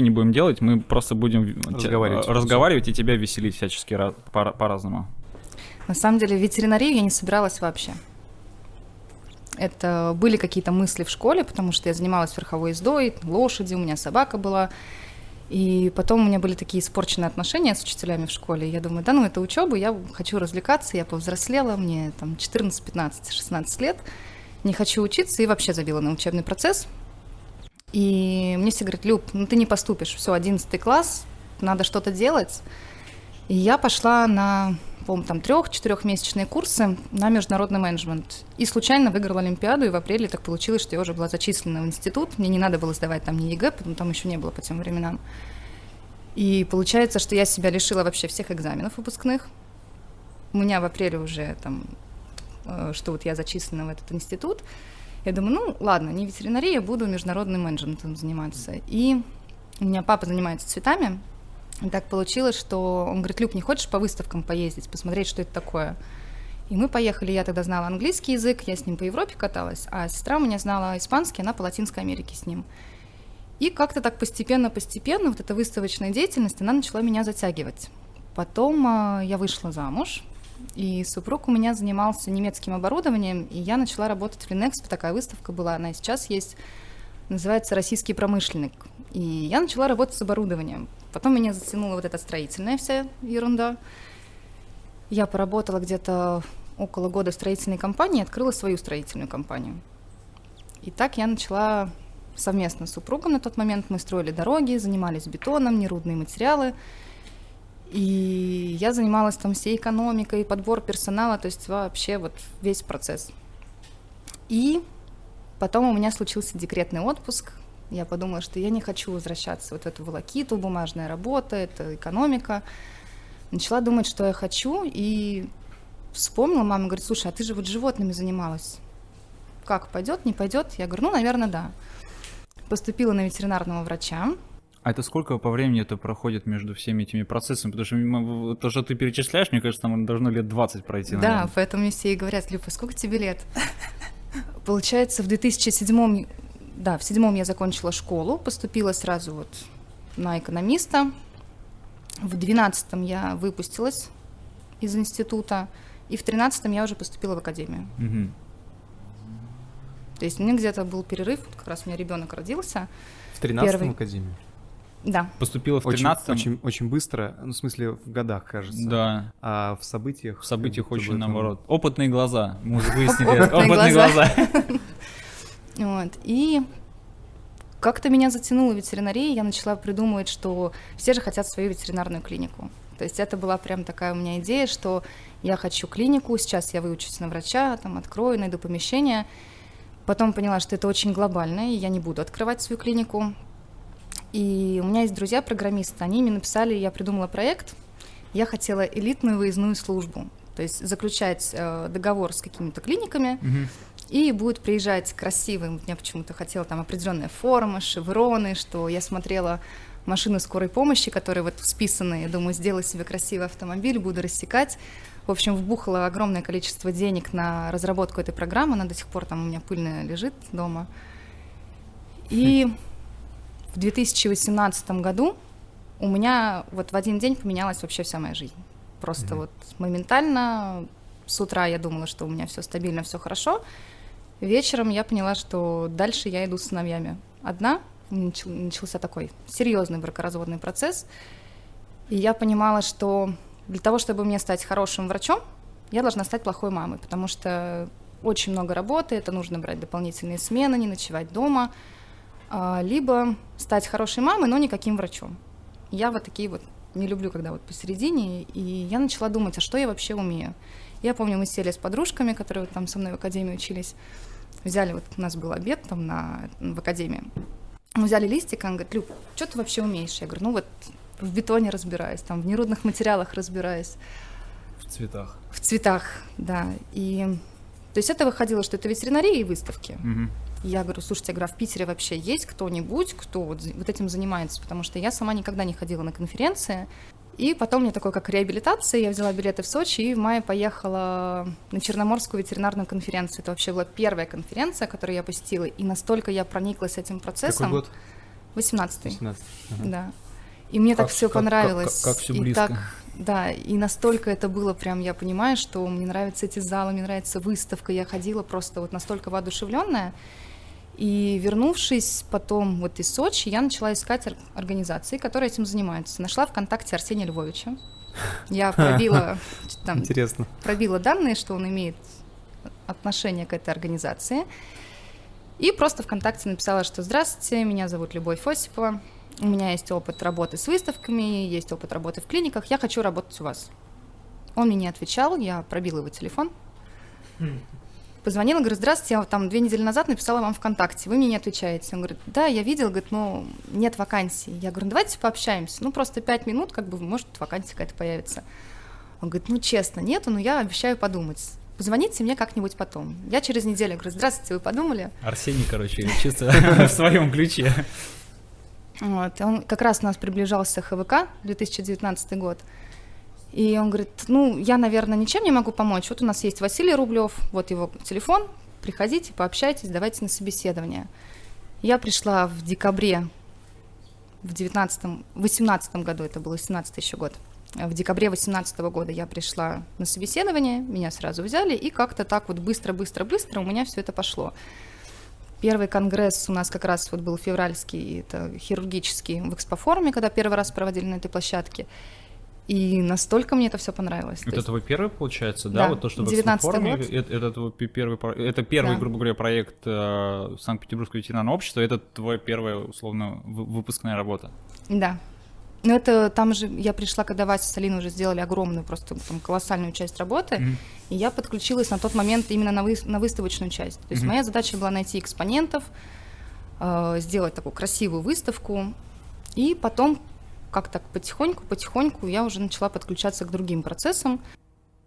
ничего не будем делать, мы просто будем разговаривать, разговаривать и тебя веселить всячески по-разному. На самом деле в ветеринарию я не собиралась вообще. Это были какие-то мысли в школе, потому что я занималась верховой ездой, лошади, у меня собака была. И потом у меня были такие испорченные отношения с учителями в школе. Я думаю, да ну это учеба, я хочу развлекаться, я повзрослела, мне там 14, 15, 16 лет, не хочу учиться и вообще забила на учебный процесс. И мне все говорят, Люб, ну ты не поступишь, все, 11 класс, надо что-то делать. И я пошла на по-моему, там трех-четырехмесячные курсы на международный менеджмент. И случайно выиграла Олимпиаду, и в апреле так получилось, что я уже была зачислена в институт. Мне не надо было сдавать там ни ЕГЭ, потому там еще не было по тем временам. И получается, что я себя лишила вообще всех экзаменов выпускных. У меня в апреле уже там, э, что вот я зачислена в этот институт. Я думаю, ну ладно, не ветеринария, буду международным менеджментом заниматься. И у меня папа занимается цветами, и так получилось, что он говорит, Люк, не хочешь по выставкам поездить, посмотреть, что это такое? И мы поехали, я тогда знала английский язык, я с ним по Европе каталась, а сестра у меня знала испанский, она по Латинской Америке с ним. И как-то так постепенно-постепенно вот эта выставочная деятельность, она начала меня затягивать. Потом э, я вышла замуж, и супруг у меня занимался немецким оборудованием, и я начала работать в Линэкспо, такая выставка была, она сейчас есть, называется «Российский промышленник». И я начала работать с оборудованием. Потом меня затянула вот эта строительная вся ерунда. Я поработала где-то около года в строительной компании, открыла свою строительную компанию. И так я начала совместно с супругом на тот момент. Мы строили дороги, занимались бетоном, нерудные материалы. И я занималась там всей экономикой, подбор персонала, то есть вообще вот весь процесс. И потом у меня случился декретный отпуск, я подумала, что я не хочу возвращаться вот в эту волокиту, бумажная работа, это экономика. Начала думать, что я хочу, и вспомнила, мама говорит, слушай, а ты же вот животными занималась. Как, пойдет, не пойдет? Я говорю, ну, наверное, да. Поступила на ветеринарного врача. А это сколько по времени это проходит между всеми этими процессами? Потому что то, что ты перечисляешь, мне кажется, там должно лет 20 пройти. Наверное. Да, поэтому мне все и говорят, Люба, сколько тебе лет? Получается, в 2007 да, в седьмом я закончила школу, поступила сразу вот на экономиста. В двенадцатом я выпустилась из института, и в тринадцатом я уже поступила в академию. Угу. То есть у меня где-то был перерыв, вот как раз у меня ребенок родился. В тринадцатом первый... академию? Да. Поступила в 13 очень, очень, очень быстро, ну, в смысле, в годах, кажется. Да. А в событиях... В событиях очень наоборот. Опытные глаза, мы выяснили. Опытные глаза. Вот. И как-то меня затянуло ветеринария, я начала придумывать, что все же хотят свою ветеринарную клинику. То есть это была прям такая у меня идея, что я хочу клинику, сейчас я выучусь на врача, там открою, найду помещение. Потом поняла, что это очень глобально, и я не буду открывать свою клинику. И у меня есть друзья-программисты, они мне написали, я придумала проект, я хотела элитную выездную службу, то есть заключать э, договор с какими-то клиниками, угу и будет приезжать красивый, я почему-то хотела там определенная форма, шевроны, что я смотрела машины скорой помощи, которые вот списаны, я думаю, сделаю себе красивый автомобиль, буду рассекать. В общем, вбухала огромное количество денег на разработку этой программы, она до сих пор там у меня пыльная лежит дома. И в 2018 году у меня вот в один день поменялась вообще вся моя жизнь. Просто mm-hmm. вот моментально с утра я думала, что у меня все стабильно, все хорошо. Вечером я поняла, что дальше я иду с сыновьями одна. Начался такой серьезный бракоразводный процесс. И я понимала, что для того, чтобы мне стать хорошим врачом, я должна стать плохой мамой, потому что очень много работы, это нужно брать дополнительные смены, не ночевать дома, либо стать хорошей мамой, но никаким врачом. Я вот такие вот не люблю, когда вот посередине, и я начала думать, а что я вообще умею. Я помню, мы сели с подружками, которые вот там со мной в академии учились, взяли, вот у нас был обед там на, в академии, мы взяли листик, он говорит, Люб, что ты вообще умеешь? Я говорю, ну вот в бетоне разбираюсь, там в нерудных материалах разбираюсь. В цветах. В цветах, да. И то есть это выходило, что это ветеринария и выставки. Угу. Я говорю, слушайте, я говорю, а в Питере вообще есть кто-нибудь, кто вот, вот этим занимается? Потому что я сама никогда не ходила на конференции. И потом мне такое, как реабилитация, я взяла билеты в Сочи и в мае поехала на Черноморскую ветеринарную конференцию. Это вообще была первая конференция, которую я посетила, и настолько я прониклась этим процессом. Какой год? 18 18 ага. Да. И мне как, так все понравилось. Как, как, как все близко. И так, да, и настолько это было прям, я понимаю, что мне нравятся эти залы, мне нравится выставка. Я ходила просто вот настолько воодушевленная. И вернувшись потом вот из Сочи, я начала искать организации, которые этим занимаются. Нашла ВКонтакте Арсения Львовича. Я пробила, там, Интересно. пробила данные, что он имеет отношение к этой организации. И просто ВКонтакте написала, что «Здравствуйте, меня зовут Любовь Осипова, у меня есть опыт работы с выставками, есть опыт работы в клиниках, я хочу работать у вас». Он мне не отвечал, я пробила его телефон, позвонила, говорю, здравствуйте, я там две недели назад написала вам ВКонтакте, вы мне не отвечаете. Он говорит, да, я видел, говорит, но нет вакансий. Я говорю, ну, давайте пообщаемся, ну просто пять минут, как бы, может, вакансия какая-то появится. Он говорит, ну честно, нету, но я обещаю подумать. Позвоните мне как-нибудь потом. Я через неделю говорю, здравствуйте, вы подумали? Арсений, короче, чисто в своем ключе. Вот, он как раз у нас приближался ХВК, 2019 год. И он говорит, ну, я, наверное, ничем не могу помочь. Вот у нас есть Василий Рублев, вот его телефон, приходите, пообщайтесь, давайте на собеседование. Я пришла в декабре, в 19 18 году, это был 18 еще год. В декабре 18 года я пришла на собеседование, меня сразу взяли, и как-то так вот быстро-быстро-быстро у меня все это пошло. Первый конгресс у нас как раз вот был февральский, это хирургический в экспофоруме, когда первый раз проводили на этой площадке. И настолько мне это все понравилось. Это есть... твой первый, получается, да? да? Вот то, что в форме, это, это твой первый, это первый, да. грубо говоря, проект э, Санкт-Петербургского ветеринарного общества, это твоя первая, условно, выпускная работа. Да. Но это там же я пришла, когда Вася с Алиной уже сделали огромную, просто там, колоссальную часть работы, mm-hmm. и я подключилась на тот момент именно на, вы, на выставочную часть. То есть mm-hmm. моя задача была найти экспонентов, э, сделать такую красивую выставку, и потом как так потихоньку, потихоньку я уже начала подключаться к другим процессам.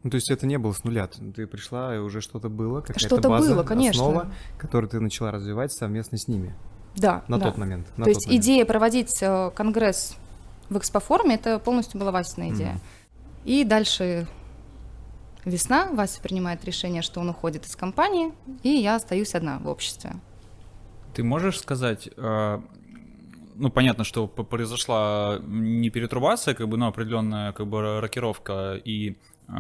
Ну, то есть это не было с нуля, ты пришла, и уже что-то было, какая-то что-то база, было, конечно. основа, которую ты начала развивать совместно с ними. Да. На да. тот момент. На то тот есть момент. идея проводить э, конгресс в экспоформе, это полностью была Васина идея. Mm. И дальше весна, Вася принимает решение, что он уходит из компании, и я остаюсь одна в обществе. Ты можешь сказать, э, ну, понятно, что произошла не перетрубация, как бы, но определенная, как бы, рокировка, и э,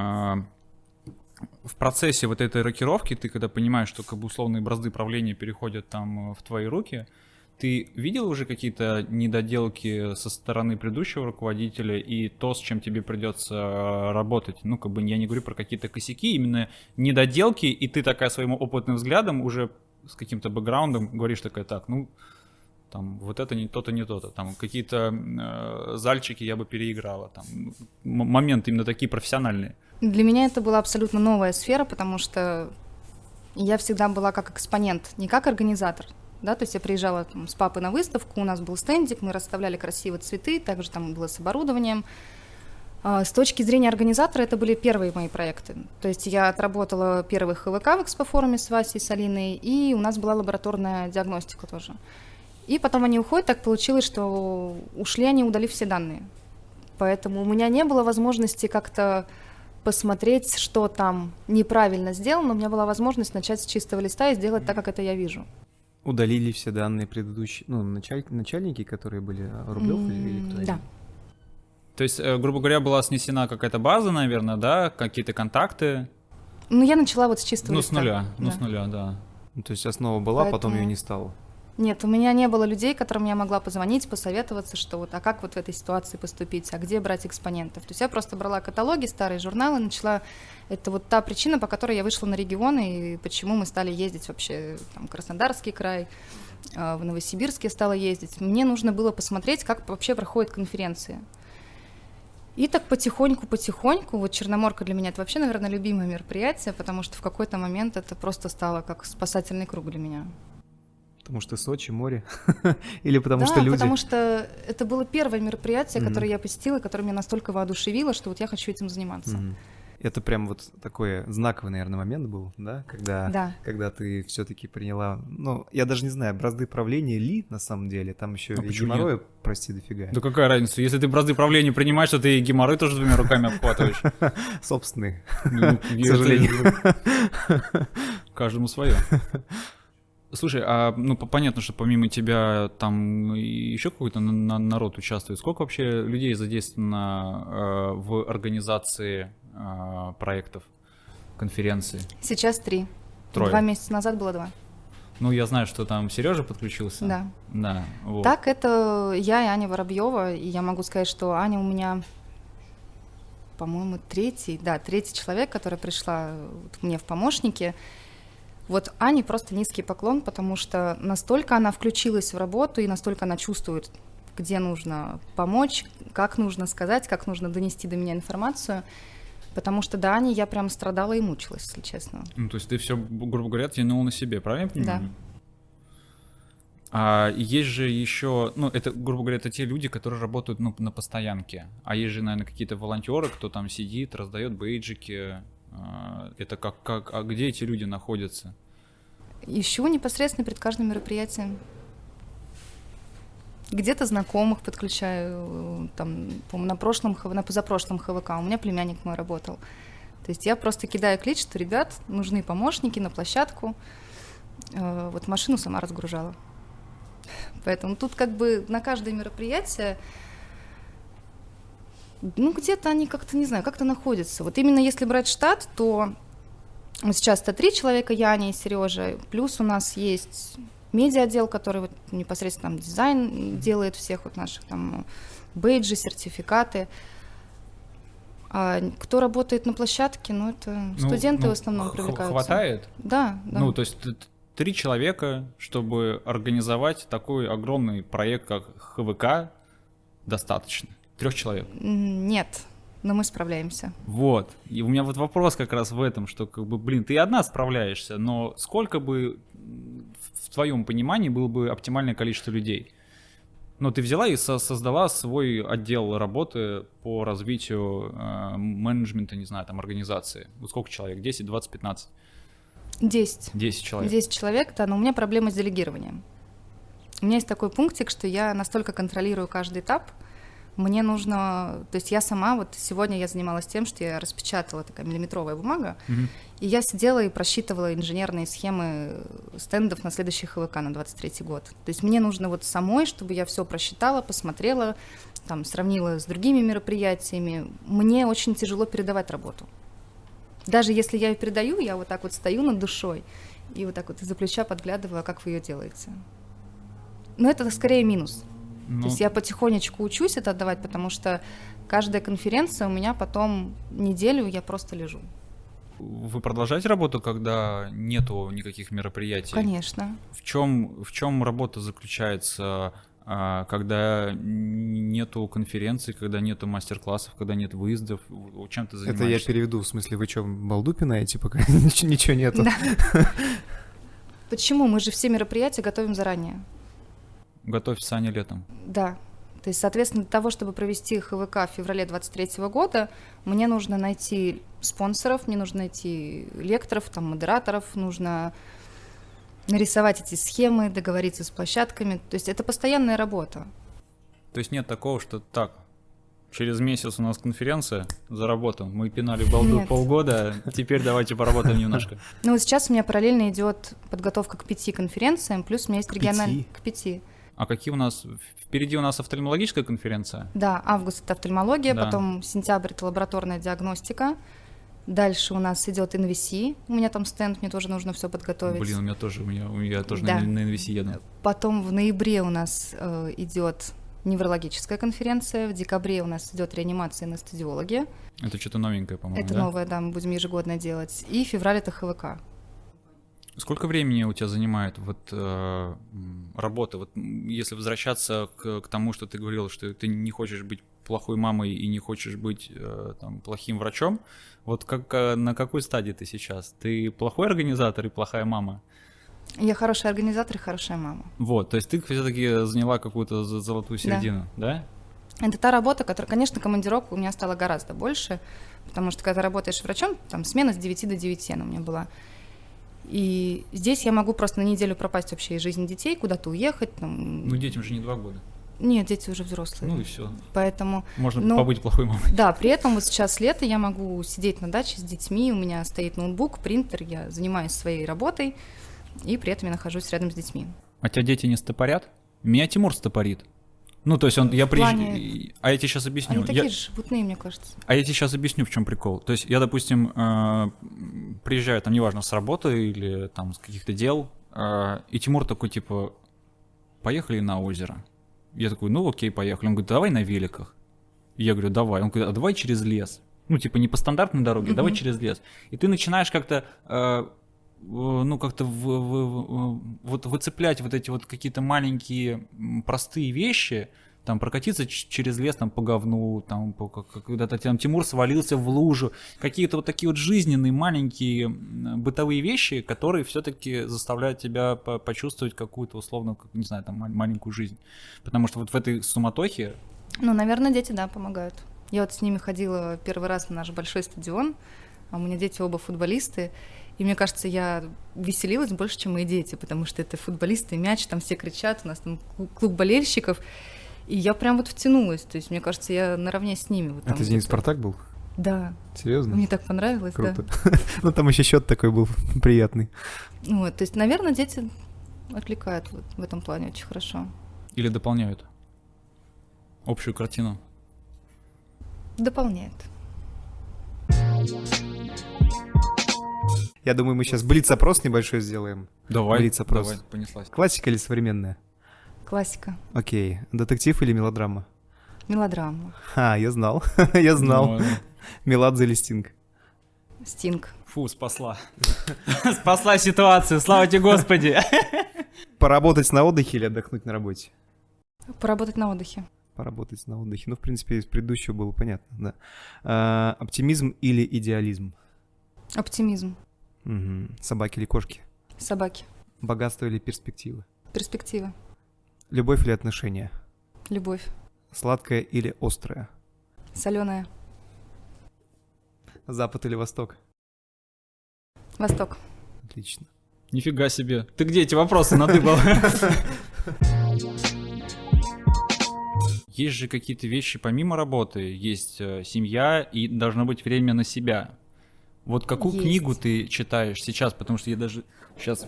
в процессе вот этой рокировки ты, когда понимаешь, что, как бы, условные бразды правления переходят там в твои руки, ты видел уже какие-то недоделки со стороны предыдущего руководителя и то, с чем тебе придется работать? Ну, как бы я не говорю про какие-то косяки, именно недоделки, и ты такая своим опытным взглядом уже с каким-то бэкграундом говоришь такая, так, ну, там вот это не то-то, не то-то, там какие-то э, зальчики я бы переиграла, там моменты именно такие профессиональные. Для меня это была абсолютно новая сфера, потому что я всегда была как экспонент, не как организатор, да, то есть я приезжала там, с папой на выставку, у нас был стендик, мы расставляли красивые цветы, также там было с оборудованием. А, с точки зрения организатора это были первые мои проекты. То есть я отработала первый ХВК в экспофоруме с Васей, с Алиной, и у нас была лабораторная диагностика тоже. И потом они уходят, так получилось, что ушли они, удалив все данные. Поэтому у меня не было возможности как-то посмотреть, что там неправильно сделано, у меня была возможность начать с чистого листа и сделать так, как это я вижу. Удалили все данные предыдущие, ну, началь... начальники, которые были а, Рублев mm, или, или кто? Да. То есть, э, грубо говоря, была снесена какая-то база, наверное, да, какие-то контакты? Ну, я начала вот с чистого ну, листа. Ну, с нуля, да. ну, с нуля, да. То есть основа была, Поэтому... потом ее не стало. Нет, у меня не было людей, которым я могла позвонить, посоветоваться, что вот, а как вот в этой ситуации поступить, а где брать экспонентов. То есть я просто брала каталоги, старые журналы, начала... Это вот та причина, по которой я вышла на регионы и почему мы стали ездить вообще, там, Краснодарский край, а, в Новосибирске стала ездить. Мне нужно было посмотреть, как вообще проходят конференции. И так потихоньку-потихоньку, вот Черноморка для меня это вообще, наверное, любимое мероприятие, потому что в какой-то момент это просто стало как спасательный круг для меня. Потому что Сочи, море? Или потому да, что люди? потому что это было первое мероприятие, mm-hmm. которое я посетила, которое меня настолько воодушевило, что вот я хочу этим заниматься. Mm-hmm. Это прям вот такой знаковый, наверное, момент был, да, когда, да. когда ты все-таки приняла, ну, я даже не знаю, бразды правления ли на самом деле, там еще а и геморроя, нет? прости, дофига. Да какая разница, если ты бразды правления принимаешь, то ты и геморрой тоже двумя руками обхватываешь. Собственный, ну, к сожалению. Каждому свое. Слушай, а ну по- понятно, что помимо тебя там еще какой-то на- на- народ участвует. Сколько вообще людей задействовано э, в организации э, проектов, конференций? Сейчас три. Трое. Два месяца назад было два. Ну, я знаю, что там Сережа подключился. Да. Да. Вот. Так, это я и Аня Воробьева, и я могу сказать, что Аня у меня, по-моему, третий, да, третий человек, который пришла мне в помощники. Вот Ане просто низкий поклон, потому что настолько она включилась в работу и настолько она чувствует, где нужно помочь, как нужно сказать, как нужно донести до меня информацию. Потому что до Ани я прям страдала и мучилась, если честно. Ну, то есть ты все, грубо говоря, тянул на себе, правильно я понимаю? Да. А есть же еще, ну, это, грубо говоря, это те люди, которые работают ну, на постоянке. А есть же, наверное, какие-то волонтеры, кто там сидит, раздает бейджики. А, Это как, как, а где эти люди находятся? Ищу непосредственно перед каждым мероприятием. Где-то знакомых подключаю, там, на прошлом, на позапрошлом ХВК у меня племянник мой работал. То есть я просто кидаю клич, что, ребят, нужны помощники на площадку. Э, Вот машину сама разгружала. Поэтому тут как бы на каждое мероприятие ну, где-то они как-то, не знаю, как-то находятся. Вот именно если брать штат, то сейчас это три человека, я, Аня и Сережа. Плюс у нас есть медиа-отдел, который вот непосредственно там дизайн делает всех вот наших там бейджи, сертификаты. А кто работает на площадке, ну, это Ну, студенты ну, в основном привлекаются. Хватает? Да, да. Ну, то есть три человека, чтобы организовать такой огромный проект, как ХВК, достаточно. Трех человек. Нет, но мы справляемся. Вот. И у меня вот вопрос как раз в этом, что как бы, блин, ты одна справляешься, но сколько бы в твоем понимании было бы оптимальное количество людей? Ну, ты взяла и со- создала свой отдел работы по развитию э, менеджмента, не знаю, там, организации. Вот сколько человек? 10, 20, 15? Десять. 10 человек. 10 человек, да, но у меня проблема с делегированием. У меня есть такой пунктик, что я настолько контролирую каждый этап, мне нужно, то есть я сама, вот сегодня я занималась тем, что я распечатала такая миллиметровая бумага, Мгм. и я сидела и просчитывала инженерные схемы стендов на следующий ХВК на 23 год. То есть мне нужно вот самой, чтобы я все просчитала, посмотрела, там, сравнила с другими мероприятиями. Мне очень тяжело передавать работу. Даже если я ее передаю, я вот так вот стою над душой и вот так вот из-за плеча подглядываю, а как вы ее делаете. Но это скорее минус. Ну, То есть я потихонечку учусь это отдавать, потому что каждая конференция у меня потом неделю я просто лежу. Вы продолжаете работу, когда нету никаких мероприятий? Конечно. В чем, в чем работа заключается, а, когда нету конференций, когда нету мастер-классов, когда нет выездов? Чем ты Это занимаешься? я переведу, в смысле, вы что, балду пинаете, пока ничего, ничего нету? Да. Почему? Мы же все мероприятия готовим заранее. Готовь Саня летом. Да. То есть, соответственно, для того, чтобы провести ХВК в феврале 23 года, мне нужно найти спонсоров, мне нужно найти лекторов, там, модераторов, нужно нарисовать эти схемы, договориться с площадками. То есть это постоянная работа. То есть нет такого, что так, через месяц у нас конференция, заработаем. Мы пинали балду Нет. полгода, теперь давайте поработаем немножко. Ну вот сейчас у меня параллельно идет подготовка к пяти конференциям, плюс у меня есть региональные... К пяти. А какие у нас... Впереди у нас офтальмологическая конференция. Да, август это офтальмология, Да. потом сентябрь это лабораторная диагностика. Дальше у нас идет NVC, у меня там стенд, мне тоже нужно все подготовить. Блин, у меня тоже, у меня, у меня тоже Да. на, на NVC еду. Потом в ноябре у нас э, идет неврологическая конференция, в декабре у нас идет реанимация анестезиологи. Это что-то новенькое, по-моему, это да? новое, да, мы будем ежегодно делать. И февраль это ХВК. Сколько времени у тебя занимает вот э, работа? Вот если возвращаться к, к тому, что ты говорил, что ты не хочешь быть плохой мамой и не хочешь быть э, там плохим врачом, вот как э, на какой стадии ты сейчас? Ты плохой организатор и плохая мама? Я хороший организатор и хорошая мама. Вот, то есть ты все-таки заняла какую-то золотую середину, да? Это та работа, которая, конечно, командировок у меня стало гораздо больше, потому что когда ты работаешь врачом, там смена с 9 до 9 она у меня была. И здесь я могу просто на неделю пропасть вообще из жизни детей, куда-то уехать. Там... Ну детям же не два года. Нет, дети уже взрослые. Ну и все. Поэтому, Можно Ну, побыть плохой мамой. да, при этом вот сейчас лето, я могу сидеть на даче с детьми, у меня стоит ноутбук, принтер, я занимаюсь своей работой, и при этом я нахожусь рядом с детьми. А тебя дети не стопорят? Меня Тимур стопорит. Ну, то есть он, я приезжаю, плане- а я тебе сейчас объясню. Они Я- такие же шебутные, мне кажется. А я тебе сейчас объясню, в чем прикол. То есть я, допустим, э, приезжаю, там, неважно, с работы или там с каких-то дел, э, и Тимур такой, типа, поехали на озеро. Я такой, ну окей, поехали. Он говорит, давай на великах. Я говорю, давай. Он говорит, а давай через лес. Ну, типа, не по стандартной дороге, а давай через лес. И ты начинаешь как-то, э, ну, как-то в- в- вот выцеплять вот эти вот какие-то маленькие простые вещи, там прокатиться через лес там по говну, там по- как- когда-то там Тимур свалился в лужу, какие-то вот такие вот жизненные маленькие бытовые вещи, которые все-таки заставляют тебя по- почувствовать какую-то условно, не знаю, там ма- маленькую жизнь, потому что вот в этой суматохе Ну, наверное, дети, да, помогают. Я вот с ними ходила первый раз на наш большой стадион, а у меня дети оба футболисты, и мне кажется, я веселилась больше, чем мои дети, потому что это футболисты, мяч, там все кричат, у нас там клуб- болельщиков, и я прям вот втянулась, то есть мне кажется, я наравне с ними. Вот там Это «Зенит вот Спартак» был? Да, Серьезно? мне так понравилось, да. Круто. Ну, там еще счет такой был приятный. Вот, то есть, наверное, дети отвлекают вот в этом плане очень хорошо. или дополняют общую картину. Дополняет. Я думаю, мы сейчас блиц-опрос небольшой сделаем. Давай, Блиц-опрос. давай, понеслась. Классика или современная? Классика. Окей. Детектив или мелодрама? Мелодрама. Ха, я знал. я знал. Ну, Меладзе или Стинг? Стинг. Фу, спасла. спасла ситуацию, слава тебе, Господи. Поработать на отдыхе или отдохнуть на работе? Поработать на отдыхе. Поработать на отдыхе. Ну, в принципе, из предыдущего было понятно, да. А, оптимизм или идеализм? Оптимизм. Мгм. Собаки или кошки? Собаки. Богатство или перспективы? Перспектива. Любовь или отношения? Любовь. Сладкое или острое? Соленая. Запад или восток? Восток. Отлично. Нифига себе. Ты где эти вопросы надыбал? Есть же какие-то вещи помимо работы, есть э, семья и должно быть время на себя. Вот какую Есть. книгу ты читаешь сейчас? Потому что я даже сейчас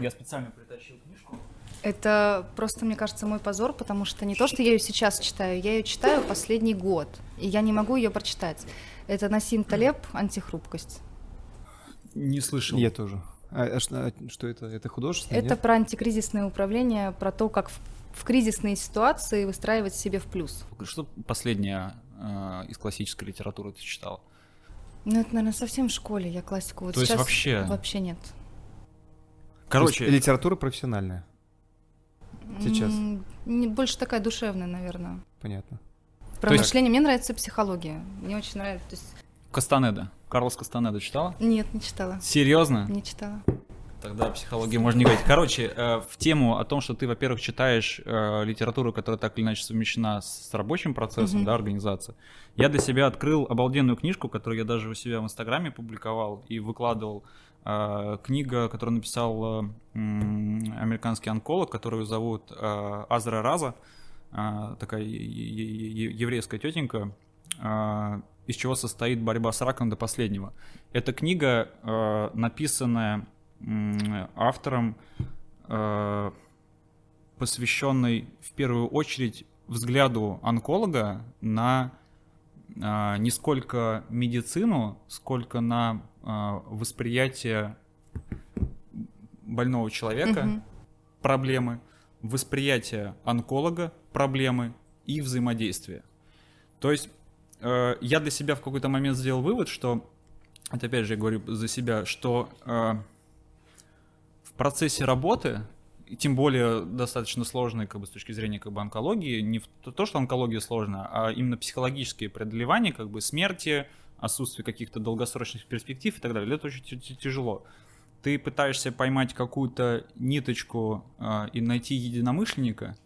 я специально притащил книжку. Это просто, мне кажется, мой позор, потому что не то, что я ее сейчас читаю, я ее читаю последний год, и я не могу ее прочитать. Это Насим Талеб «Антихрупкость». Не слышал. Я тоже. А, а что, а что это? Это художественное? Это нет? про антикризисное управление, про то, как в, в кризисные ситуации выстраивать себе в плюс. Что последнее э, из классической литературы ты читал? Ну, это, наверное, совсем в школе, я классику. Вот То есть сейчас вообще- Вообще нет. Короче, То есть литература профессиональная. Сейчас. Не- больше такая душевная, наверное. Понятно. Про То есть- мышление. Мне нравится психология. Мне очень нравится. То есть... Кастанеда. Карлос Кастанеда читала? Нет, не читала. Серьезно? Не читала. Тогда психологии можно не говорить. Короче, э, в тему о том, что ты, во-первых, читаешь э, литературу, которая так или иначе совмещена с рабочим процессом, Мгм. да, организации. Я для себя открыл обалденную книжку, которую я даже у себя в Инстаграме публиковал и выкладывал. Э, Книга, которую написал американский онколог, которую зовут Азра Раза, такая еврейская тетенька, из чего состоит борьба с раком до последнего. Эта книга, написанная автором, э, посвященной в первую очередь взгляду онколога на э, не сколько медицину, сколько на э, восприятие больного человека Мгм. проблемы, восприятие онколога проблемы и взаимодействие. То есть э, я для себя в какой-то момент сделал вывод, что, это опять же я говорю за себя, что э, процессе работы, и тем более достаточно сложной как бы, с точки зрения как бы, онкологии, не то- то, что онкология сложная, а именно психологические преодолевания как бы, смерти, отсутствие каких-то долгосрочных перспектив и так далее, это очень тяжело. Ты пытаешься поймать какую-то ниточку э, и найти единомышленника,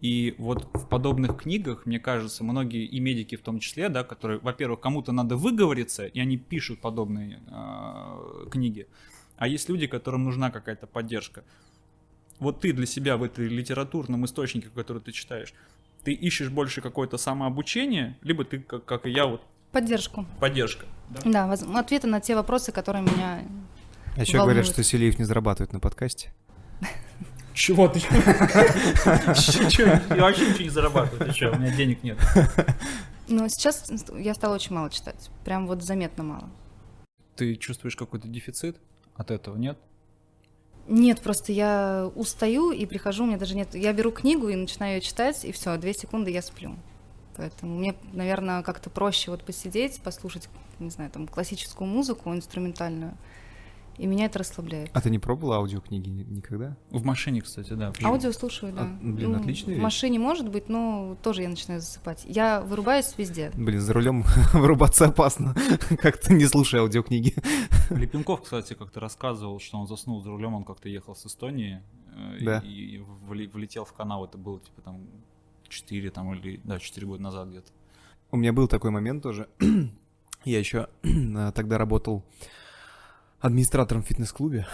и вот в подобных книгах, мне кажется, многие и медики в том числе, да, которые, во-первых, кому-то надо выговориться, и они пишут подобные э, книги, а есть люди, которым нужна какая-то поддержка. Вот ты для себя в этой литературном источнике, который ты читаешь, ты ищешь больше какое-то самообучение, либо ты, как, как и я, вот Поддержку. поддержка. да? Да, ответы на те вопросы, которые меня А еще говорят, что Селиев не зарабатывает на подкасте. Чего ты? Я вообще ничего не зарабатываю, ты что, у меня денег нет. Но сейчас я стала очень мало читать, прям вот заметно мало. Ты чувствуешь какой-то дефицит от этого, нет? Нет, просто я устаю и прихожу, у меня даже нет... Я беру книгу и начинаю ее читать, и все, две секунды я сплю. Поэтому мне, наверное, как-то проще вот посидеть, послушать, не знаю, там, классическую музыку, инструментальную, и меня это расслабляет. А ты не пробовала аудиокниги никогда? В машине, кстати, да. Аудио слушаю, да. А, блин, ну, отличная В машине может быть, но тоже я начинаю засыпать. Я вырубаюсь везде. Блин, за рулем вырубаться опасно, как-то не слушая аудиокниги. Лепенков, кстати, как-то рассказывал, что он заснул за рулем, он как-то ехал с Эстонии э, да. и, и влетел в канал, это было типа там 4 там или, да, 4 года назад где-то. У меня был такой момент тоже. я еще тогда работал администратором в фитнес-клубе.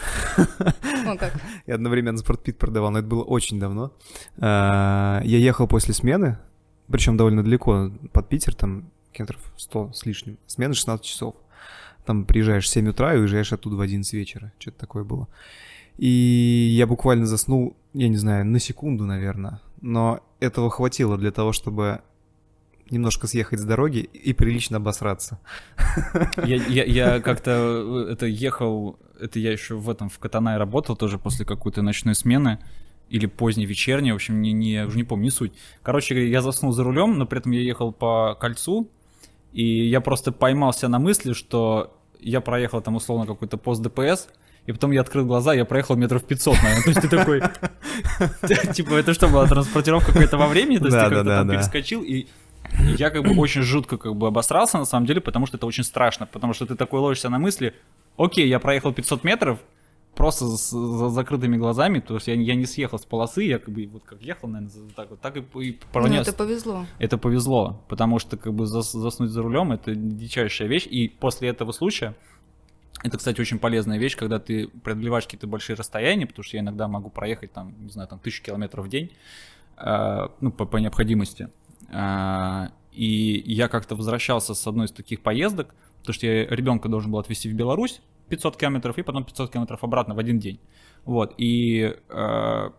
О, как. И одновременно спортпит продавал, но это было очень давно. А, я ехал после смены, причем довольно далеко, под Питер, там километров 100 с лишним. Смена 16 часов. Там приезжаешь в 7 утра и уезжаешь оттуда в 11 вечера. Что-то такое было. И я буквально заснул, я не знаю, на секунду, наверное. Но этого хватило для того, чтобы немножко съехать с дороги и прилично обосраться. Я, я, я как-то э, это ехал, это я еще в этом, в Катанай работал тоже после какой-то ночной смены или поздней вечерней, в общем, не, не, уже не помню, не суть. Короче, я заснул за рулем, но при этом я ехал по кольцу, и я просто поймался на мысли, что я проехал там условно какой-то пост ДПС, и потом я открыл глаза, я проехал метров 500, наверное. То есть ты такой... Типа, это что, была транспортировка какая-то во времени? То есть ты как-то там перескочил, и я как бы очень жутко как бы обосрался на самом деле, потому что это очень страшно, потому что ты такой ловишься на мысли, окей, я проехал 500 метров, просто с, с закрытыми глазами, то есть я, я не съехал с полосы, я как бы вот как ехал, наверное, так вот, так и, и пронес. Ну, это повезло. Это повезло, потому что как бы зас, заснуть за рулем это дичайшая вещь, и после этого случая, это, кстати, очень полезная вещь, когда ты преодолеваешь какие-то большие расстояния, потому что я иногда могу проехать там, не знаю, там тысячу километров в день, э, ну, по, по необходимости. А, и я как-то возвращался с одной из таких поездок, потому что я ребенка должен был отвезти в Беларусь 500 километров и потом 500 километров обратно в один день. Вот, и э,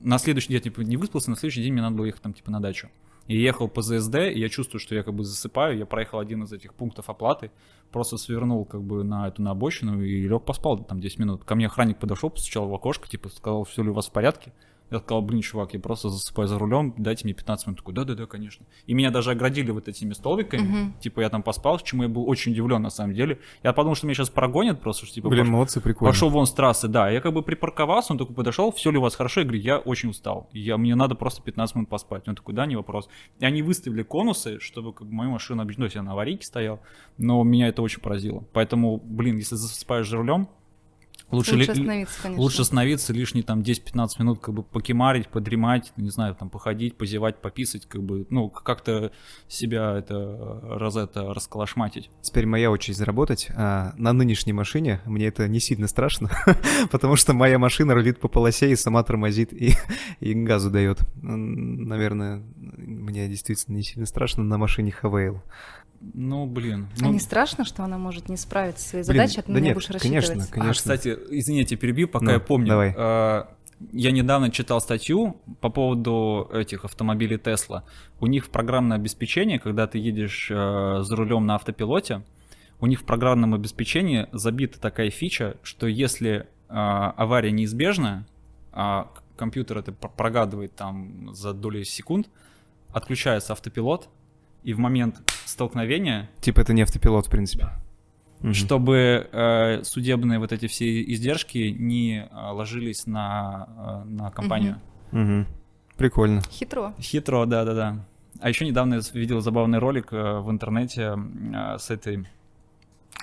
на следующий день я типа, не выспался, на следующий день мне надо было ехать там типа на дачу. И ехал по ЗСД, и я чувствую, что я как бы засыпаю, я проехал один из этих пунктов оплаты, просто свернул как бы на эту на обочину и лег поспал там 10 минут. Ко мне охранник подошел, постучал в окошко, типа сказал, все ли у вас в порядке. Я сказал, блин, чувак, я просто засыпаю за рулем, дайте мне 15 минут. Такой, да-да-да, конечно. И меня даже оградили вот этими столбиками. Uh-huh. Типа я там поспал, чему я был очень удивлен на самом деле. Я подумал, что меня сейчас прогонят просто, что типа... Блин, пош... молодцы, прикольно. Пошел вон с трассы, да. Я как бы припарковался, он такой подошел, все ли у вас хорошо? Я говорю, я очень устал. Я, мне надо просто 15 минут поспать. Он такой, да, не вопрос. И они выставили конусы, чтобы как бы мою машину объезжать. Ну, я на аварийке стоял, но меня это очень поразило. Поэтому, блин, если засыпаешь за рулем, Лучше, лучше остановиться, конечно. Лучше остановиться, лишние там 10-15 минут как бы покемарить, подремать, не знаю, там походить, позевать, пописать, как бы, ну, как-то себя это, раз это расколошматить. Теперь моя очередь заработать. А, на нынешней машине мне это не сильно страшно, потому что моя машина рулит по полосе и сама тормозит и, и газу дает. Наверное, мне действительно не сильно страшно на машине Хавейл. Ну, блин. А ну... не страшно, что она может не справиться со своей задачей, а ты да на меня будешь рассчитывать? Конечно, конечно. А, кстати, извините, перебью, пока ну, я помню. Давай. А, я недавно читал статью по поводу этих автомобилей Tesla. У них в программное обеспечение, когда ты едешь э, за рулем на автопилоте, у них в программном обеспечении забита такая фича, что если э, авария неизбежна, а компьютер это прогадывает там за доли секунд, отключается автопилот, и в момент столкновения... Типа это не автопилот, в принципе. Угу. Чтобы э, судебные вот эти все издержки не э, ложились на, э, на компанию. Угу. Угу. Прикольно. Хитро. Хитро, да-да-да. А еще недавно я видел забавный ролик э, в интернете э, с этой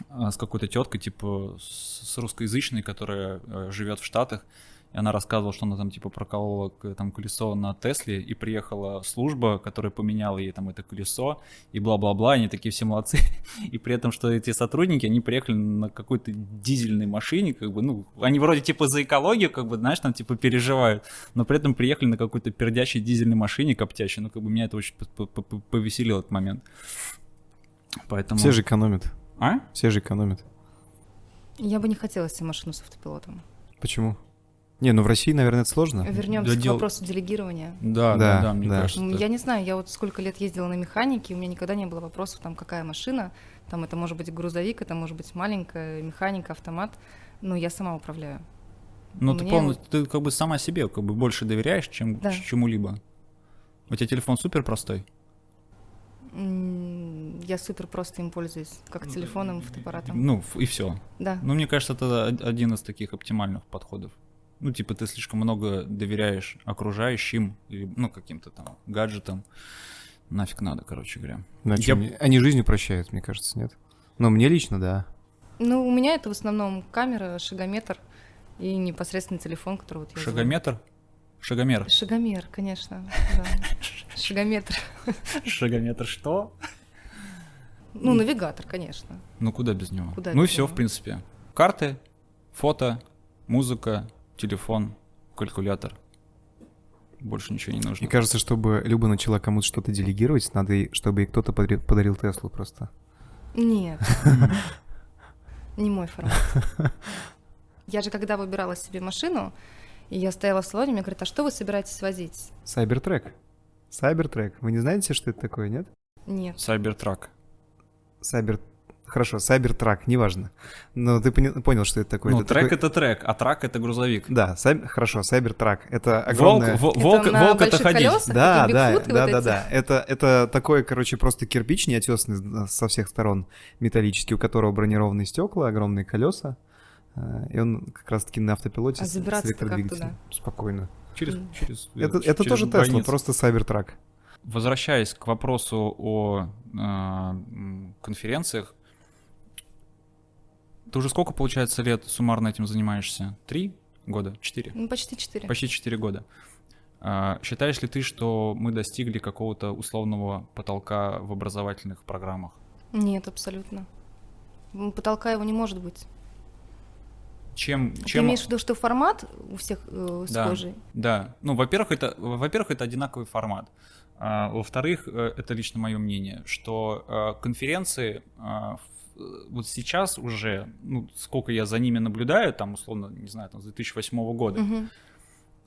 э, с какой-то теткой, типа с, с русскоязычной, которая э, живет в Штатах, и она рассказывала, что она там типа проколола там колесо на Тесле, и приехала служба, которая поменяла ей там это колесо, и бла-бла-бла, они такие все молодцы. И при этом, что эти сотрудники, они приехали на какой-то дизельной машине, как бы, ну, они вроде типа за экологию, как бы, знаешь, там типа переживают, но при этом приехали на какой-то пердящей дизельной машине коптящей, ну, как бы меня это очень повеселил этот момент. Поэтому... Все же экономят. А? Все же экономят. Я бы не хотела себе машину с автопилотом. Почему? Не, ну в России, наверное, это сложно. Вернемся к дел- вопросу делегирования. Да, да, Да, да, мне да. кажется. Я не знаю, я вот сколько лет ездила на механике, у меня никогда не было вопросов, там, какая машина, там, это может быть грузовик, это может быть маленькая механика, автомат, но я сама управляю. Ну, ты Мне полностью, ты как бы сама себе как бы больше доверяешь, чем Да. чему-либо. У тебя телефон супер простой. Я супер просто им пользуюсь, как телефоном, фотоаппаратом. Ну, и все. Да. Ну, мне кажется, это од- один из таких оптимальных подходов. Ну, типа, ты слишком много доверяешь окружающим, или, ну, каким-то там гаджетам. Нафиг надо, короче говоря. Ну, а Я- Они жизнь прощают, мне кажется, нет? Но мне лично, да. Ну, у меня это в основном камера, шагометр и непосредственно телефон, который вот я звоню. Шагометр? Шагомер. Шагомер, конечно, да. Шагометр. Шагометр что? Ну, навигатор, конечно. Ну, куда без него? Куда ну и все, него? в принципе. Карты, фото, музыка, телефон, калькулятор. Больше ничего не нужно. Мне кажется, чтобы Люба начала кому-то что-то делегировать, надо, ей- чтобы ей кто-то подарил, подарил Теслу просто. Нет. Не мой формат. Я же когда выбирала себе машину, и я стояла в салоне, мне говорят, а что вы собираетесь возить? Сайбертрек. Сайбертрек. Вы не знаете, что это такое, нет? Нет. Сайбертрак. Сайбер... Хорошо, Сайбертрак, неважно. Но ты пони- понял, что это такое. Ну, это трек такой- это трек, а трак это грузовик. Да, сайб- хорошо, Сайбертрак. Это огромная... Волк, во- Это волк, волк это ходить. колесах? Да, да, да, вот да, эти? да. Это, это такой, короче, просто кирпич неотесанный со всех сторон, металлический, у которого бронированные стекла, огромные колеса. э, И он как раз-таки на автопилоте А с- с электродвигателем. Спокойно. Через, М. через, Это, через это тоже Тесла, просто Сайбертрак. Возвращаясь к вопросу о э, конференциях, ты уже сколько, получается, лет суммарно этим занимаешься? Три года? Четыре? Ну, почти четыре. Почти четыре года. А, Считаешь ли ты, что мы достигли какого-то условного потолка в образовательных программах? Нет, абсолютно. Потолка его не может быть. Чем, Ты чем... имеешь в виду, что формат у всех э, Да. схожий? Да, ну, во-первых, это, во-первых, это одинаковый формат. А, во-вторых, э, это лично мое мнение, что э, конференции в- э, вот сейчас уже, ну, сколько я за ними наблюдаю, там, условно, не знаю, там, с 2008 года, Мгм.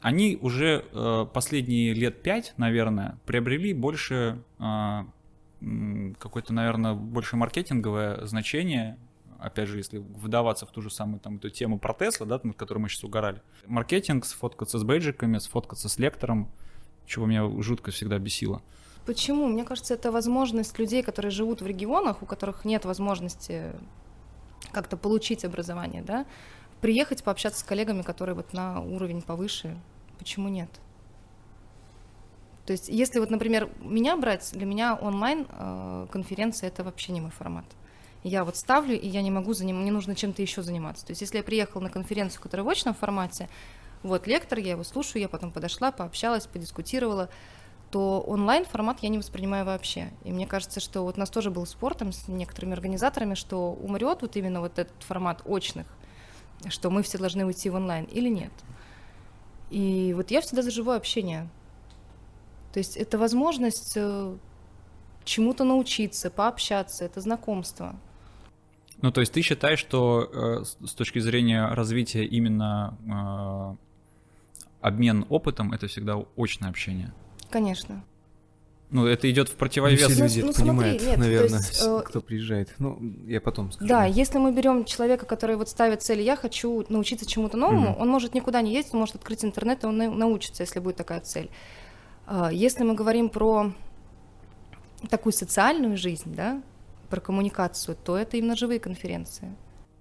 они уже э, последние лет пять, наверное, приобрели больше м, какое-то, наверное, больше маркетинговое значение. Опять же, если вдаваться в ту же самую там эту тему про Тесла, да, над которой мы сейчас угорали. Маркетинг, сфоткаться с бейджиками, сфоткаться с лектором, чего меня жутко всегда бесило. Почему? Мне кажется, это возможность людей, которые живут в регионах, у которых нет возможности как-то получить образование, да, приехать пообщаться с коллегами, которые вот на уровень повыше. Почему нет? То есть, если вот, например, меня брать, для меня онлайн э, конференция это вообще не мой формат. Я вот ставлю, и я не могу заним... мне нужно чем-то еще заниматься. То есть, если я приехала на конференцию, которая в очном формате, вот лектор, я его слушаю, я потом подошла, пообщалась, подискутировала, то онлайн формат я не воспринимаю вообще. И мне кажется, что вот у нас тоже был спор там с некоторыми организаторами, что умрет вот именно вот этот формат очных, что мы все должны уйти в онлайн или нет. И вот я всегда за живое общение. То есть это возможность э, чему-то научиться, пообщаться, это знакомство. Ну, то есть ты считаешь, что э, с точки зрения развития именно э, обмен опытом, это всегда очное общение? Конечно. Ну, это идет в Не противовес. все Ну, люди ну, это смотри, нет, наверное, есть, э, кто приезжает. Ну, я потом скажу. Да, если мы берем человека, который вот ставит цель, я хочу научиться чему-то новому, Мгм. он может никуда не ездить, он может открыть интернет, и он на- научится, если будет такая цель. А, Если мы говорим про такую социальную жизнь, да, про коммуникацию, то это именно живые конференции.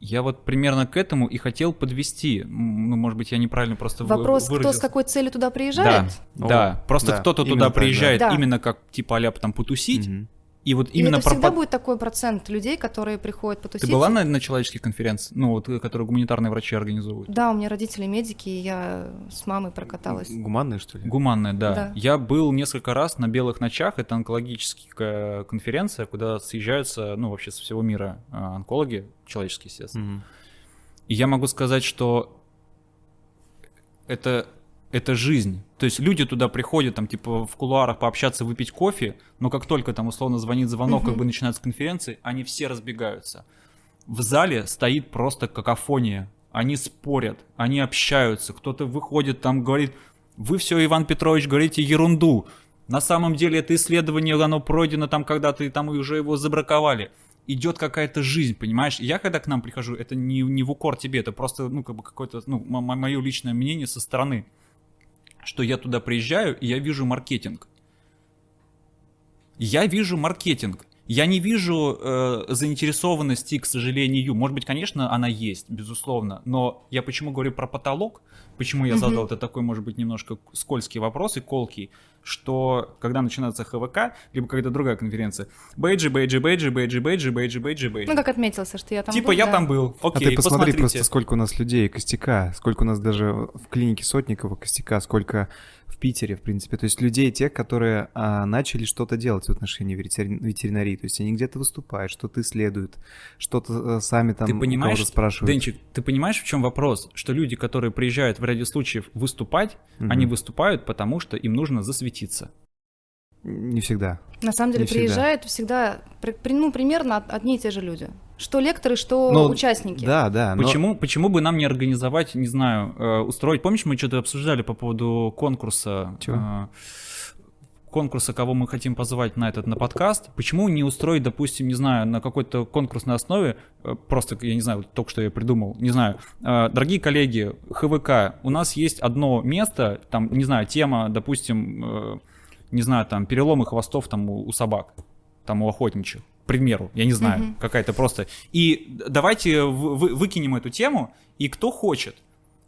Я вот примерно к этому и хотел подвести. Ну, может быть, я неправильно просто Вопрос, кто с выразился. какой целью туда приезжает? Да, О, да. Просто да, кто-то туда так, приезжает Да. именно как типа а там потусить, Мгм. И вот именно это всегда пропа- будет такой процент людей, которые приходят Ты потусить. была на, на человеческих конференциях, ну вот, э, которые гуманитарные врачи организовывают? Да, у меня родители медики, и я с мамой прокаталась. Гуманные, что ли? Гуманная, да. Да. Я был несколько раз на Белых ночах, это онкологическая конференция, куда съезжаются, ну, вообще со всего мира э, онкологи, человеческие, естественно. Мгм. И я могу сказать, что это, это жизнь. То есть люди туда приходят, там, типа, в кулуарах пообщаться, выпить кофе, но как только там, условно, звонит звонок, как Мгм. бы начинается конференция, они все разбегаются. в зале стоит просто какофония. Они спорят, они общаются, кто-то выходит там, говорит, вы все, Иван Петрович, говорите ерунду. На самом деле это исследование, оно пройдено там когда-то, и там уже его забраковали. Идет какая-то жизнь, понимаешь? Я когда к нам прихожу, это не, не в укор тебе, это просто, ну, как бы какое-то, ну, мое личное мнение со стороны. Что я туда приезжаю, и я вижу маркетинг. Я вижу маркетинг. Я не вижу э, заинтересованности, к сожалению. Может быть, конечно, она есть, безусловно. Но я почему говорю про потолок? Почему я задал это такой, может быть, немножко скользкий вопрос и колкий? что когда начинается ХВК, либо когда другая конференция, бейджи, бейджи, бейджи, бейджи, бейджи, бейджи, бейджи, бейджи. Ну, как отметился, что я там Типа был, я да. там был, окей, а ты посмотри посмотрите. просто, сколько у нас людей, костяка, сколько у нас даже в клинике Сотникова костяка, сколько в Питере, в принципе. То есть людей, тех, которые а, начали что-то делать в отношении ветери- ветеринарии. То есть они где-то выступают, что-то исследуют, что-то э, сами там Ты понимаешь, спрашивают. Денчик, ты понимаешь, в чем вопрос? Что люди, которые приезжают в ряде случаев выступать, Мгм. они выступают, потому что им нужно засветиться. Не всегда. На самом деле Не всегда. приезжают всегда, при- ну, примерно од- одни и те же люди. Что лекторы, что Ну, участники. Да, да. но- Почему, почему бы нам не организовать, не знаю, э, устроить... Помнишь, мы что-то обсуждали по поводу конкурса? Чего? э, конкурса, кого мы хотим позвать на этот на подкаст, почему не устроить, допустим, не знаю, на какой-то конкурсной основе, э, просто, я не знаю, вот только что я придумал, не знаю, э, дорогие коллеги, ХВК, у нас есть одно место, там, не знаю, тема, допустим, э, не знаю, там, переломы хвостов там у, у собак, там у охотничьих, к примеру, я не знаю, Мгм. какая-то просто. И давайте вы- вы- выкинем эту тему, и кто хочет,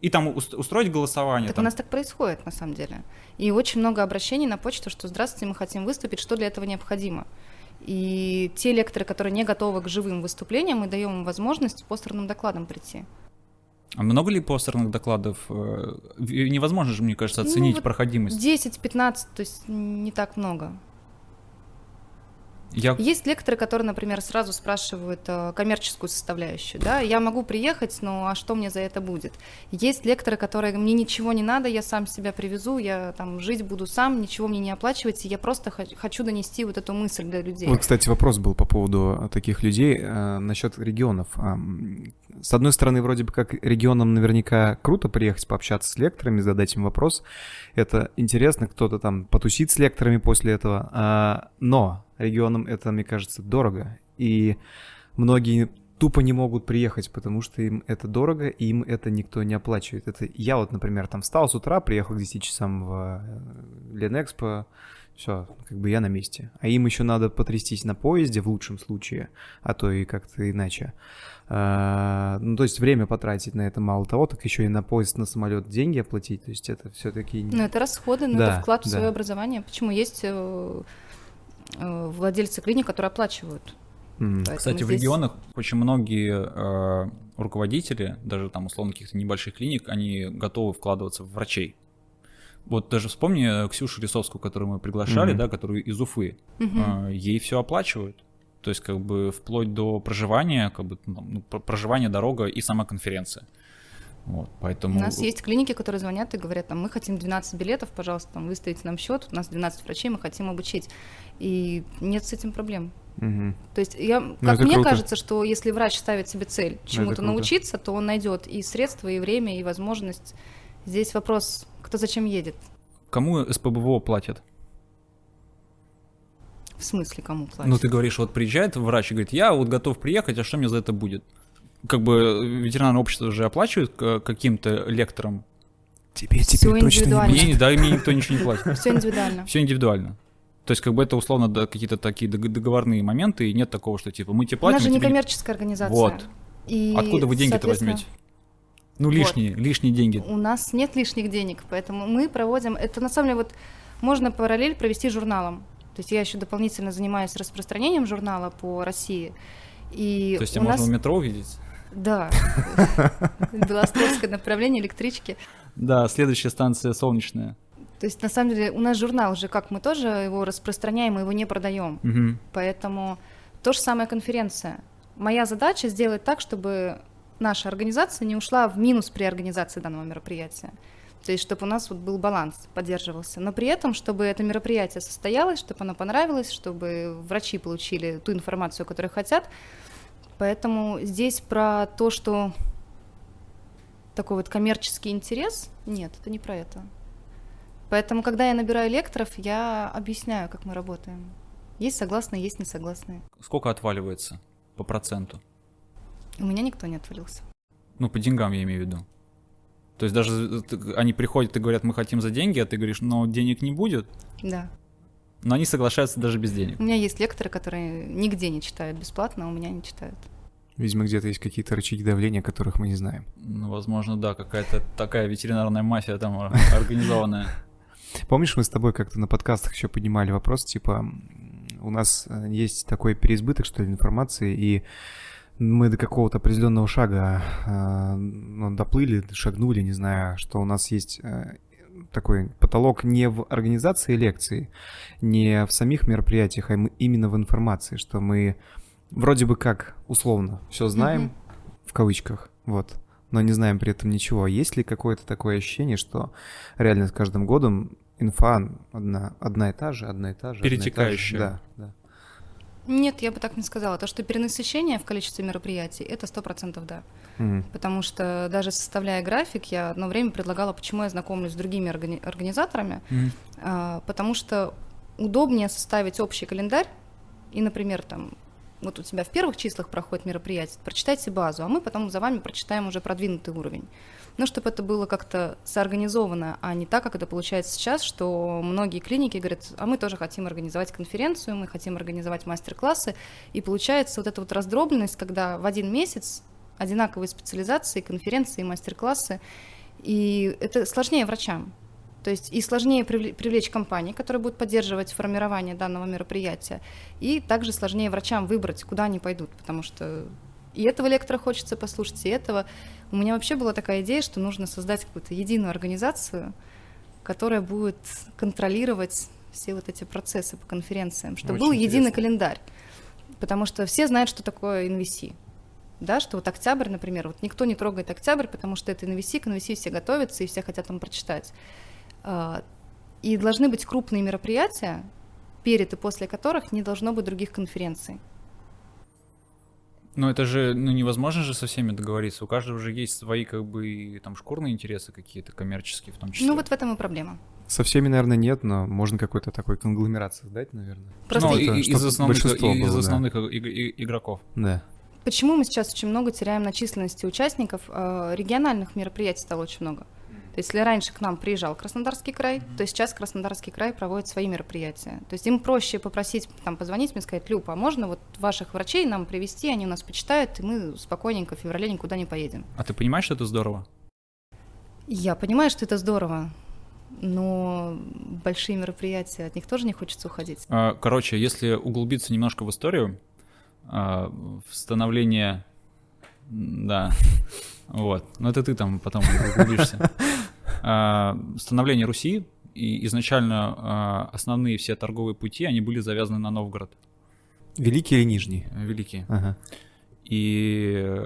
и там ус- устроить голосование. Так там. у нас так происходит, на самом деле. И очень много обращений на почту, что «Здравствуйте, мы хотим выступить, что для этого необходимо?» И те лекторы, которые не готовы к живым выступлениям, мы даем им возможность с постерным докладом прийти. А много ли постерных докладов? э, Невозможно же, мне кажется, Ну, оценить вот проходимость. 10-15, то есть не так много. Я... Есть лекторы, которые, например, сразу спрашивают э, коммерческую составляющую, да, я могу приехать, но а что мне за это будет? Есть лекторы, которые мне ничего не надо, я сам себя привезу, я там жить буду сам, ничего мне не оплачивайте, я просто хо- хочу донести вот эту мысль для людей. Вот, кстати, вопрос был по поводу э, таких людей э, насчет регионов. С одной стороны, вроде бы как регионам наверняка круто приехать пообщаться с лекторами, задать им вопрос. Это интересно, кто-то там потусит с лекторами после этого. А, Но регионам это, мне кажется, дорого. И многие тупо не могут приехать, потому что им это дорого, и им это никто не оплачивает. Это я вот, например, там встал с утра, приехал к 10 часам в э, Ленэкспо, все, как бы я на месте. А им еще надо потрястись на поезде в лучшем случае, а то и как-то иначе. А, ну, то есть время потратить на это мало того, так еще и на поезд, на самолет деньги оплатить. То есть это все-таки... Ну, это расходы, но Да, это вклад в да. свое образование. Почему есть э, э, владельцы клиник, которые оплачивают? Поэтому Кстати, в здесь- регионах очень многие э, руководители, даже там условно каких-то небольших клиник, они готовы вкладываться в врачей. Вот даже вспомни э, Ксюшу Лисовскую, которую мы приглашали, Мгм. да, которую из Уфы. Э, ей все оплачивают. То есть, как бы, вплоть до проживания, как бы, ну, про- проживание, дорога и сама конференция. Вот, поэтому... У нас есть клиники, которые звонят и говорят, там, мы хотим 12 билетов, пожалуйста, там, выставите нам счет, у нас 12 врачей, мы хотим обучить. И нет с этим проблем. Мгм. То есть я, как Ну, это мне круто. кажется, что если врач ставит себе цель чему-то круто. научиться, то он найдет и средства, и время, и возможность. Здесь вопрос, кто зачем едет, Кому СПБВО платят? в смысле кому платит. Ну, ты говоришь, вот приезжает врач и говорит, я вот готов приехать, а что мне за это будет? Как бы ветеринарное общество же оплачивает к- каким-то лекторам. Тебе теперь точно не. Мне, не- да, мне никто ничего не платит. Все индивидуально. Все индивидуально. То есть, как бы это условно да, какие-то такие дог- договорные моменты, и нет такого, что типа мы тебе У платим. нас же а не тебе не- коммерческая организация. Вот. И, Откуда вы деньги-то соответственно, возьмете? Ну, Вот. лишние, лишние деньги. У нас нет лишних денег, поэтому мы проводим... Это на самом деле вот можно параллель провести журналом. То есть я еще дополнительно занимаюсь распространением журнала по России. И То есть, у можно нас... в метро увидеть? Да. Белостровское направление, электрички. Да, следующая станция солнечная. То есть, на самом деле, у нас журнал уже, как мы тоже его распространяем, мы его не продаем. Поэтому то же самое конференция. Моя задача сделать так, чтобы наша организация не ушла в минус при организации данного мероприятия. То есть, чтобы у нас вот был баланс, поддерживался. Но при этом, чтобы это мероприятие состоялось, чтобы оно понравилось, чтобы врачи получили ту информацию, которую хотят. Поэтому здесь про то, что такой вот коммерческий интерес, нет, это не про это. Поэтому, когда я набираю лекторов, я объясняю, как мы работаем. Есть согласные, есть несогласные. Сколько отваливается по проценту? У меня никто не отвалился. Ну, по деньгам я имею в виду. То есть даже они приходят и говорят, мы хотим за деньги, а ты говоришь, но денег не будет. Да. Но они соглашаются даже без денег. У меня есть лекторы, которые нигде не читают бесплатно, а у меня не читают. Видимо, где-то есть какие-то рычаги давления, которых мы не знаем. Ну, возможно, да, какая-то такая ветеринарная мафия там организованная. Помнишь, мы с тобой как-то на подкастах еще поднимали вопрос, типа, у нас э, есть такой переизбыток, что ли, информации, и мы до какого-то определенного шага э, ну, доплыли, шагнули, не знаю, что у нас есть э, такой потолок не в организации лекции, не в самих мероприятиях, а именно в информации, что мы вроде бы как условно все знаем, mm-hmm. в кавычках, вот, но не знаем при этом ничего. Есть ли какое-то такое ощущение, что реально с каждым годом инфа одна, одна и та же, одна и та же. Перетекающая. Да, да. Нет, я бы так не сказала. То, что перенасыщение в количестве мероприятий, это сто процентов да. Mm. Потому что даже составляя график, я одно время предлагала, почему я знакомлюсь с другими органи- организаторами, mm. а, потому что удобнее составить общий календарь и, например, там вот у тебя в первых числах проходит мероприятие, прочитайте базу, а мы потом за вами прочитаем уже продвинутый уровень. Ну, чтобы это было как-то соорганизовано, а не так, как это получается сейчас, что многие клиники говорят, а мы тоже хотим организовать конференцию, мы хотим организовать мастер-классы, и получается вот эта вот раздробленность, когда в один месяц одинаковые специализации, конференции, мастер-классы, и это сложнее врачам. То есть и сложнее привлечь компании, которые будут поддерживать формирование данного мероприятия, и также сложнее врачам выбрать, куда они пойдут, потому что и этого лектора хочется послушать, и этого. У меня вообще была такая идея, что нужно создать какую-то единую организацию, которая будет контролировать все вот эти процессы по конференциям, чтобы Очень был интересно. единый календарь. Потому что все знают, что такое NVC. Да, что вот октябрь, например, вот никто не трогает октябрь, потому что это NVC, к NVC все готовятся и все хотят там прочитать. А, и должны быть крупные мероприятия, перед и после которых не должно быть других конференций. Но это же, ну, невозможно же со всеми договориться. У каждого же есть свои, как бы, там, шкурные интересы какие-то, коммерческие в том числе. Ну, вот в этом и проблема. Со всеми, наверное, нет, но можно какой-то такой конгломерат создать, наверное. Просто ну, и, из основных, из основных да. игроков. Да. Почему мы сейчас очень много теряем на численности участников? Э, региональных мероприятий стало очень много. Если раньше к нам приезжал Краснодарский край, то сейчас Краснодарский край проводит свои мероприятия. То есть им проще попросить, там, позвонить мне, сказать, Люб, а можно вот ваших врачей нам привести, они у нас почитают, и мы спокойненько в феврале никуда не поедем. А ты понимаешь, что это здорово? Я понимаю, что это здорово, но большие мероприятия, от них тоже не хочется уходить. А, короче, если углубиться немножко в историю, а, в становление, да, вот, но это ты там потом углубишься. А, становление Руси и изначально а, основные все торговые пути, они были завязаны на Новгород. Великий или Нижний? Великий. Ага. И,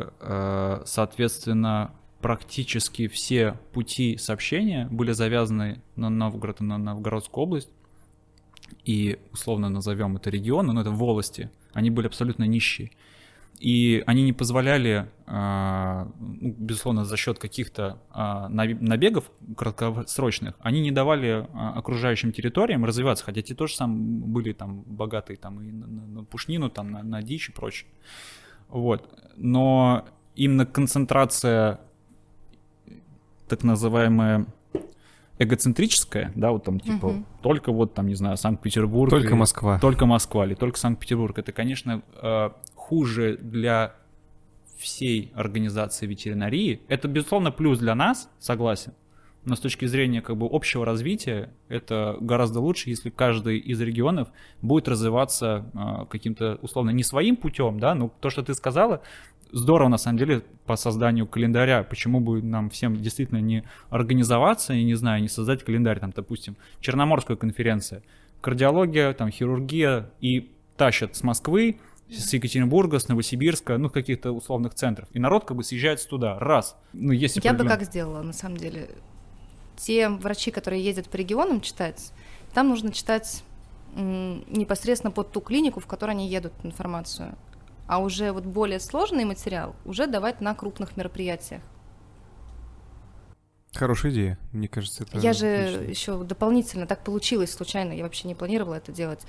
соответственно, практически все пути сообщения были завязаны на Новгород и на Новгородскую область. И условно назовем это регионы, но это волости. Они были абсолютно нищие и они не позволяли, а, ну, безусловно, за счет каких-то а, набегов краткосрочных, они не давали а, окружающим территориям развиваться, хотя те тоже сам были там богатые там и на, на пушнину, там на, на дичь и прочее. Вот. Но именно концентрация так называемая эгоцентрическая, да, вот там типа угу. только вот там, не знаю, Санкт-Петербург. Только Москва. Только Москва или только Санкт-Петербург. Это, конечно, хуже для всей организации ветеринарии. Это, безусловно, плюс для нас, согласен. Но с точки зрения как бы общего развития, это гораздо лучше, если каждый из регионов будет развиваться э, каким-то, условно, не своим путем, да, ну, то, что ты сказала, здорово, на самом деле, по созданию календаря. Почему бы нам всем действительно не организоваться и, не знаю, не создать календарь, там, допустим, Черноморская конференция, кардиология, там, хирургия, и тащат с Москвы с Екатеринбурга, с Новосибирска, ну, каких-то условных центров. И народ как бы съезжается туда, раз. Ну, есть Я бы как сделала, на самом деле. Те врачи, которые ездят по регионам читать, там нужно читать м, непосредственно под ту клинику, в которой они едут информацию. а уже вот более сложный материал уже давать на крупных мероприятиях. Хорошая идея, мне кажется, это. Я же отлично. еще дополнительно так получилось случайно, я вообще не планировала это делать.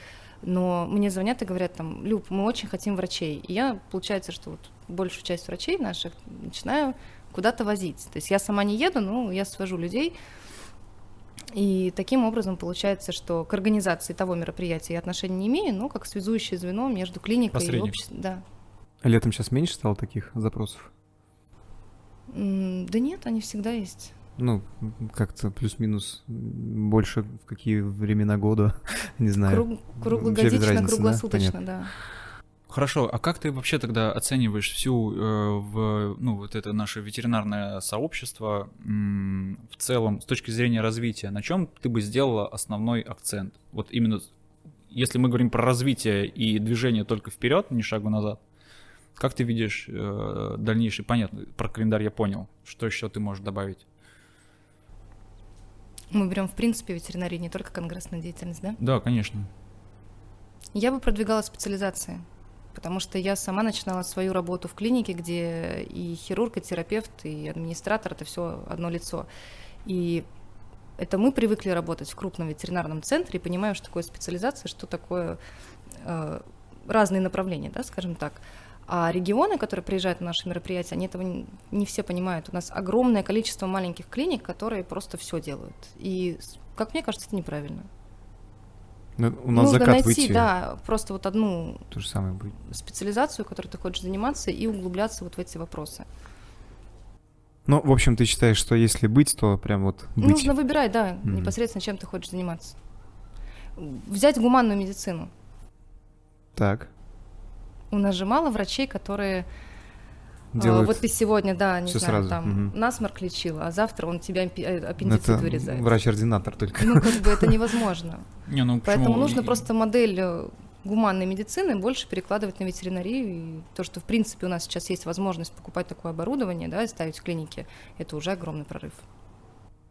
Но мне звонят и говорят там, Люб, мы очень хотим врачей. И я, получается, что вот большую часть врачей наших начинаю куда-то возить. То есть я сама не еду, но я свожу людей. И таким образом получается, что к организации того мероприятия я отношения не имею, но как связующее звено между клиникой и Посредник. обществом. Да. А летом сейчас меньше стало таких запросов? Да нет, они всегда есть. Ну, как-то плюс-минус больше в какие времена года, не знаю. Круг- круглогодично, разницы, да? круглосуточно, Понятно. да. Хорошо, а как ты вообще тогда оцениваешь всю, э, в, ну, вот это наше ветеринарное сообщество м, в целом с точки зрения развития? На чем ты бы сделала основной акцент? Вот именно, если мы говорим про развитие и движение только вперед, ни шагу назад, как ты видишь э, дальнейший, понятно, про календарь я понял, что еще ты можешь добавить? Мы берем, в принципе, ветеринарии не только конгрессную деятельность, да? Да, конечно. Я бы продвигала специализации, потому что я сама начинала свою работу в клинике, где и хирург, и терапевт, и администратор — это все одно лицо. И это мы привыкли работать в крупном ветеринарном центре и понимаю, что такое специализация, что такое э, разные направления, да, скажем так. А регионы, которые приезжают на наши мероприятия, они этого не, все понимают. У нас огромное количество маленьких клиник, которые просто все делают. И, как мне кажется, это неправильно. Ну, У нас Нужно закат найти, выйти, да, просто вот одну то же самое будет. специализацию, которой ты хочешь заниматься, и углубляться вот в эти вопросы. Ну, в общем, ты считаешь, что если быть, то прям вот быть. Нужно выбирать, да, Мгм. непосредственно чем ты хочешь заниматься. Взять гуманную медицину. Так, У нас же мало врачей, которые а, делают... вот ты сегодня, да, не всё знаю, сразу, там мгм. насморк лечил, а завтра он тебя э, аппендицит это вырезает. врач-ординатор только. Ну, как бы это невозможно. Не, ну Поэтому почему? нужно просто модель э, гуманной медицины больше перекладывать на ветеринарию. И то, что, в принципе, у нас сейчас есть возможность покупать такое оборудование, да, и ставить в клинике, это уже огромный прорыв.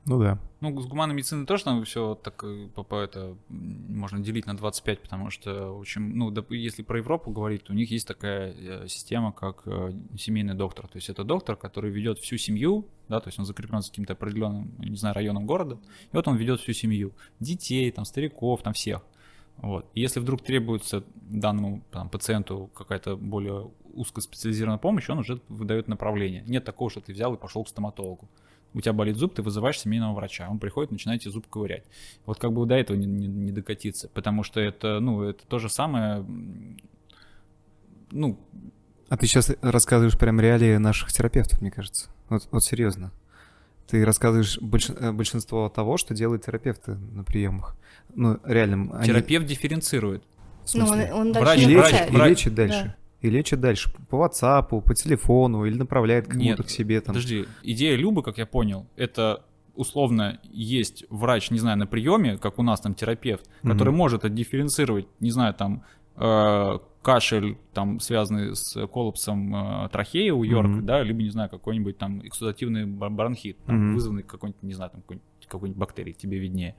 Ну да. Ну, с гуманной медициной тоже там все так э, по, по это можно делить на 25, потому что очень, ну, доп- если про Европу говорить, то у них есть такая э, система, как э, семейный доктор. То есть это доктор, который ведет всю семью, да, то есть он закреплен за каким-то определенным, не знаю, районом города, и вот он ведет всю семью, детей, там, стариков, там, всех. Вот. И если вдруг требуется данному там, пациенту какая-то более узкоспециализированная помощь, он уже выдает направление. Нет такого, что ты взял и пошел к стоматологу у тебя болит зуб, ты вызываешь семейного врача, он приходит, начинает тебе зуб ковырять. Вот как бы до этого не, не- не докатиться, потому что это, ну, это то же самое, ну, А ты сейчас рассказываешь прям реалии наших терапевтов, мне кажется. Вот, вот серьезно. Ты рассказываешь больш- э, большинство того, что делают терапевты на приемах. Ну, реально. они- терапевт дифференцирует. в Ну, он, он Врач- дальше и не врач- и врач- лечит дальше. И лечит дальше. По WhatsApp, по телефону, или направляет кому-то к себе там. Подожди, идея Любы, как я понял, это условно есть врач, не знаю, на приеме, как у нас там терапевт, который Мгм. может отдифференцировать, не знаю, там э, кашель, там связанный с коллапсом э, трахеи у Йорка, Мгм. да, либо, не знаю, какой-нибудь там эксудативный бронхит, там, Мгм. вызванный какой-нибудь, не знаю, там какой-нибудь какой-нибудь бактерией, тебе виднее.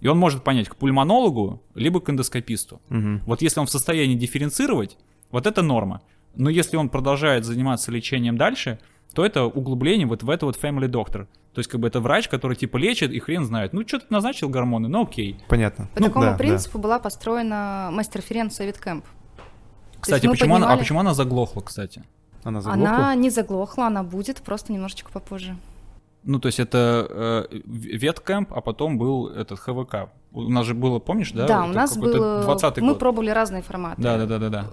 И он может понять к пульмонологу, либо к эндоскописту. Мгм. Вот если он в состоянии дифференцировать, вот это норма. Но если он продолжает заниматься лечением дальше, то это углубление вот в это вот family doctor. То есть как бы это врач, который типа лечит и хрен знает. Ну что ты назначил гормоны, ну окей. Понятно. По Ну, такому да, да. принципу была построена мастер-ференция Виткэмп. Кстати, почему она, а поднимали- почему она заглохла, кстати? Она заглохла? Она не заглохла, она будет просто немножечко попозже. Ну, то есть это э, веткэмп, а потом был этот ХВК. У нас же было, помнишь, да? Да, у нас было... 20-й Мы год. пробовали разные форматы. Да, да, да, да, да.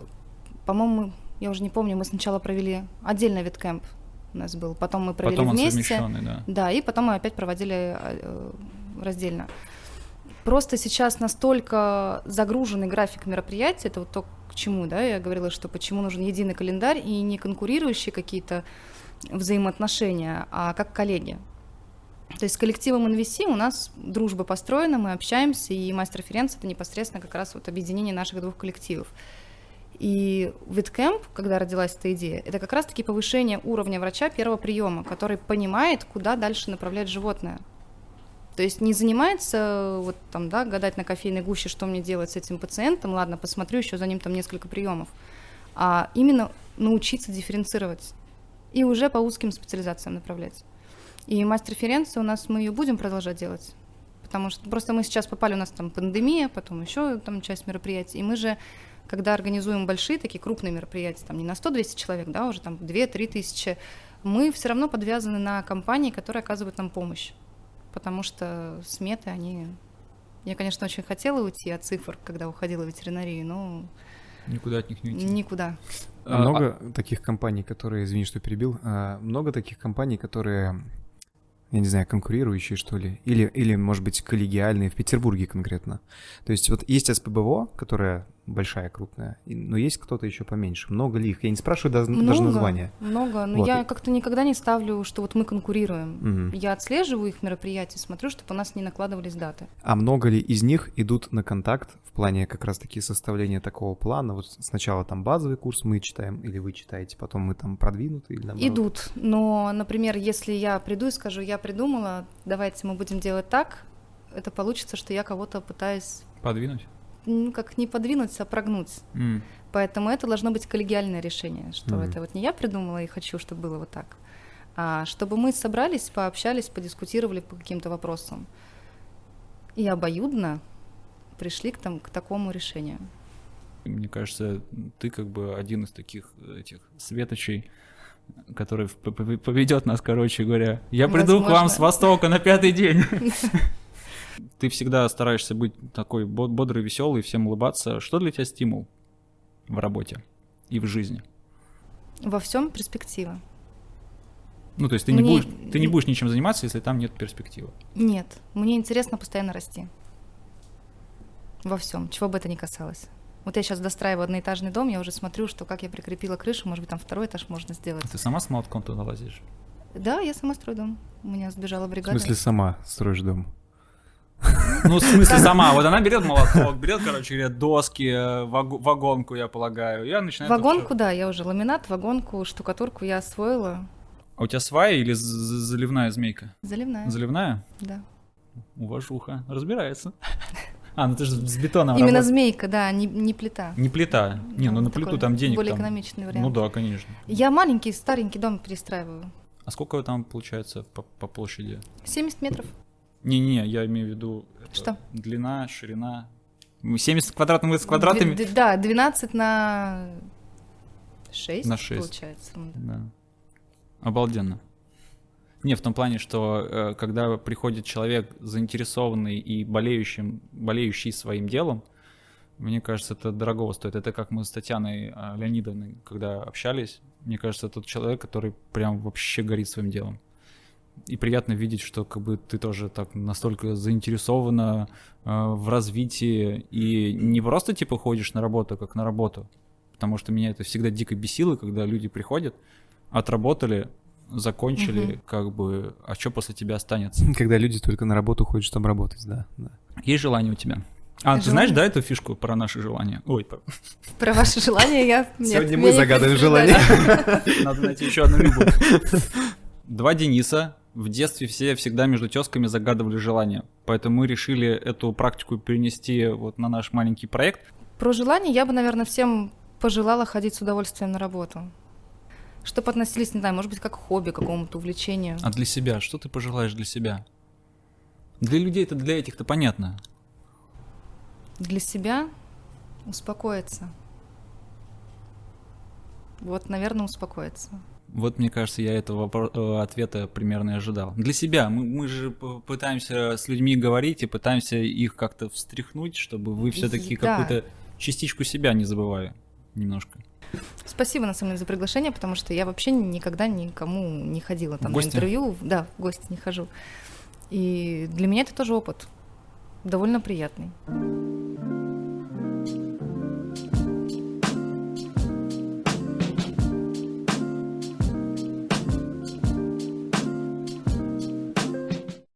По-моему, я уже не помню, мы сначала провели отдельно Виткэмп у нас был, потом мы провели Потом он вместе. да. Да, и потом мы опять проводили э, раздельно. Просто сейчас настолько загруженный график мероприятий, это вот то, к чему, да, я говорила, что почему нужен единый календарь и не конкурирующие какие-то взаимоотношения, а как коллеги. То есть с коллективом NVC у нас дружба построена, мы общаемся, и мастер-ференция это непосредственно как раз вот объединение наших двух коллективов. И Виткэмп, когда родилась эта идея, это как раз-таки повышение уровня врача первого приема, который понимает, куда дальше направлять животное. То есть не занимается вот там, да, гадать на кофейной гуще, что мне делать с этим пациентом, ладно, посмотрю еще за ним там несколько приемов, а именно научиться дифференцировать и уже по узким специализациям направлять. И мастер-ференция у нас мы ее будем продолжать делать, потому что просто мы сейчас попали, у нас там пандемия, потом еще там часть мероприятий, и мы же когда организуем большие такие крупные мероприятия, там не на 100-200 человек, да, уже там 2-3 тысячи, мы все равно подвязаны на компании, которые оказывают нам помощь, потому что сметы, они... Я, конечно, очень хотела уйти от цифр, когда уходила в ветеринарию, но... Никуда от них не уйти. Никуда. А, много а... таких компаний, которые, извини, что перебил, а, много таких компаний, которые я не знаю, конкурирующие, что ли, или, или, может быть, коллегиальные в Петербурге конкретно. То есть вот есть СПБВО, которая большая, крупная, но есть кто-то еще поменьше. Много ли их? Я не спрашиваю даже, много, даже названия. Много, но вот. я как-то никогда не ставлю, что вот мы конкурируем. Угу. Я отслеживаю их мероприятия, смотрю, чтобы у нас не накладывались даты. А много ли из них идут на контакт в плане как раз-таки составления такого плана? Вот сначала там базовый курс мы читаем, или вы читаете, потом мы там продвинутые или наоборот? Идут, но, например, если я приду и скажу, я придумала, давайте мы будем делать так, это получится, что я кого-то пытаюсь... Подвинуть? Ну, как не подвинуть, а прогнуть. Mm. Поэтому это должно быть коллегиальное решение, что mm. это вот не я придумала и хочу, чтобы было вот так, а чтобы мы собрались, пообщались, подискутировали по каким-то вопросам и обоюдно пришли к, там, к такому решению. Мне кажется, ты как бы один из таких этих светочей, который поведет нас, короче говоря. Я приду Возможно. к вам с востока на пятый день. Ты всегда стараешься быть такой бодрый, веселый, всем улыбаться. Что для тебя стимул в работе и в жизни? Во всем перспектива. Ну, то есть ты, мне... не будешь, ты не будешь ничем заниматься, если там нет перспективы? Нет. Мне интересно постоянно расти. Во всем, чего бы это ни касалось. Вот я сейчас достраиваю одноэтажный дом, я уже смотрю, что как я прикрепила крышу, может быть, там второй этаж можно сделать. А ты сама с молотком туда лазишь? Да, я сама строю дом. У меня сбежала бригада. В смысле, сама строишь дом? Ну, в смысле, сама. Вот она берет молоток, берет, короче говоря, доски, э, вагонку, я полагаю. Я начинаю... Вагонку, да, я уже ламинат, вагонку, штукатурку я освоила. А у тебя свая или заливная змейка? Заливная. Заливная? Да. Уважуха. Разбирается. А, ну ты же с бетоном Именно работаешь. змейка, да, не, не плита. Не плита. Не, ну, ну на плиту там денег Более там... экономичный вариант. Ну да, конечно. Я маленький, старенький дом перестраиваю. А сколько там получается по, по площади? 70 метров. Не-не, я имею в виду... Что? Длина, ширина. 70 квадратных метров с квадратами? Д- да, 12 на 6, на 6. получается. Да. Обалденно. Не, в том плане, что э, когда приходит человек заинтересованный и болеющим, болеющий своим делом, мне кажется, это дорого стоит. Это как мы с Татьяной э, Леонидовной, когда общались, мне кажется, тот человек, который прям вообще горит своим делом и приятно видеть, что как бы ты тоже так настолько заинтересована э, в развитии и не просто типа ходишь на работу, как на работу, потому что меня это всегда дико бесило, когда люди приходят, отработали, закончили, угу. как бы, а что после тебя останется? Когда люди только на работу ходят, чтобы работать, да. да. Есть желание у тебя? А, желание? ты знаешь, да, эту фишку про наши желания? Ой, про... Про ваши желания я... Сегодня мы загадываем желания. Надо найти еще одну любовь. Два Дениса в детстве все всегда между тесками загадывали желания. Поэтому мы решили эту практику перенести вот на наш маленький проект. Про желания я бы, наверное, всем пожелала ходить с удовольствием на работу. Чтобы относились, не знаю, может быть, как хобби, к какому-то увлечению. А для себя? Что ты пожелаешь для себя? Для людей это для этих-то понятно. Для себя успокоиться. Вот, наверное, успокоиться. Вот, мне кажется, я этого э, ответа примерно и ожидал. Для себя. Мы, мы же пытаемся с людьми говорить и пытаемся их как-то встряхнуть, чтобы вы все-таки да. какую-то частичку себя не забывали немножко. Спасибо, на самом деле, за приглашение, потому что я вообще никогда никому не ходила там на интервью. Да, в гости не хожу. И для меня это тоже опыт довольно приятный.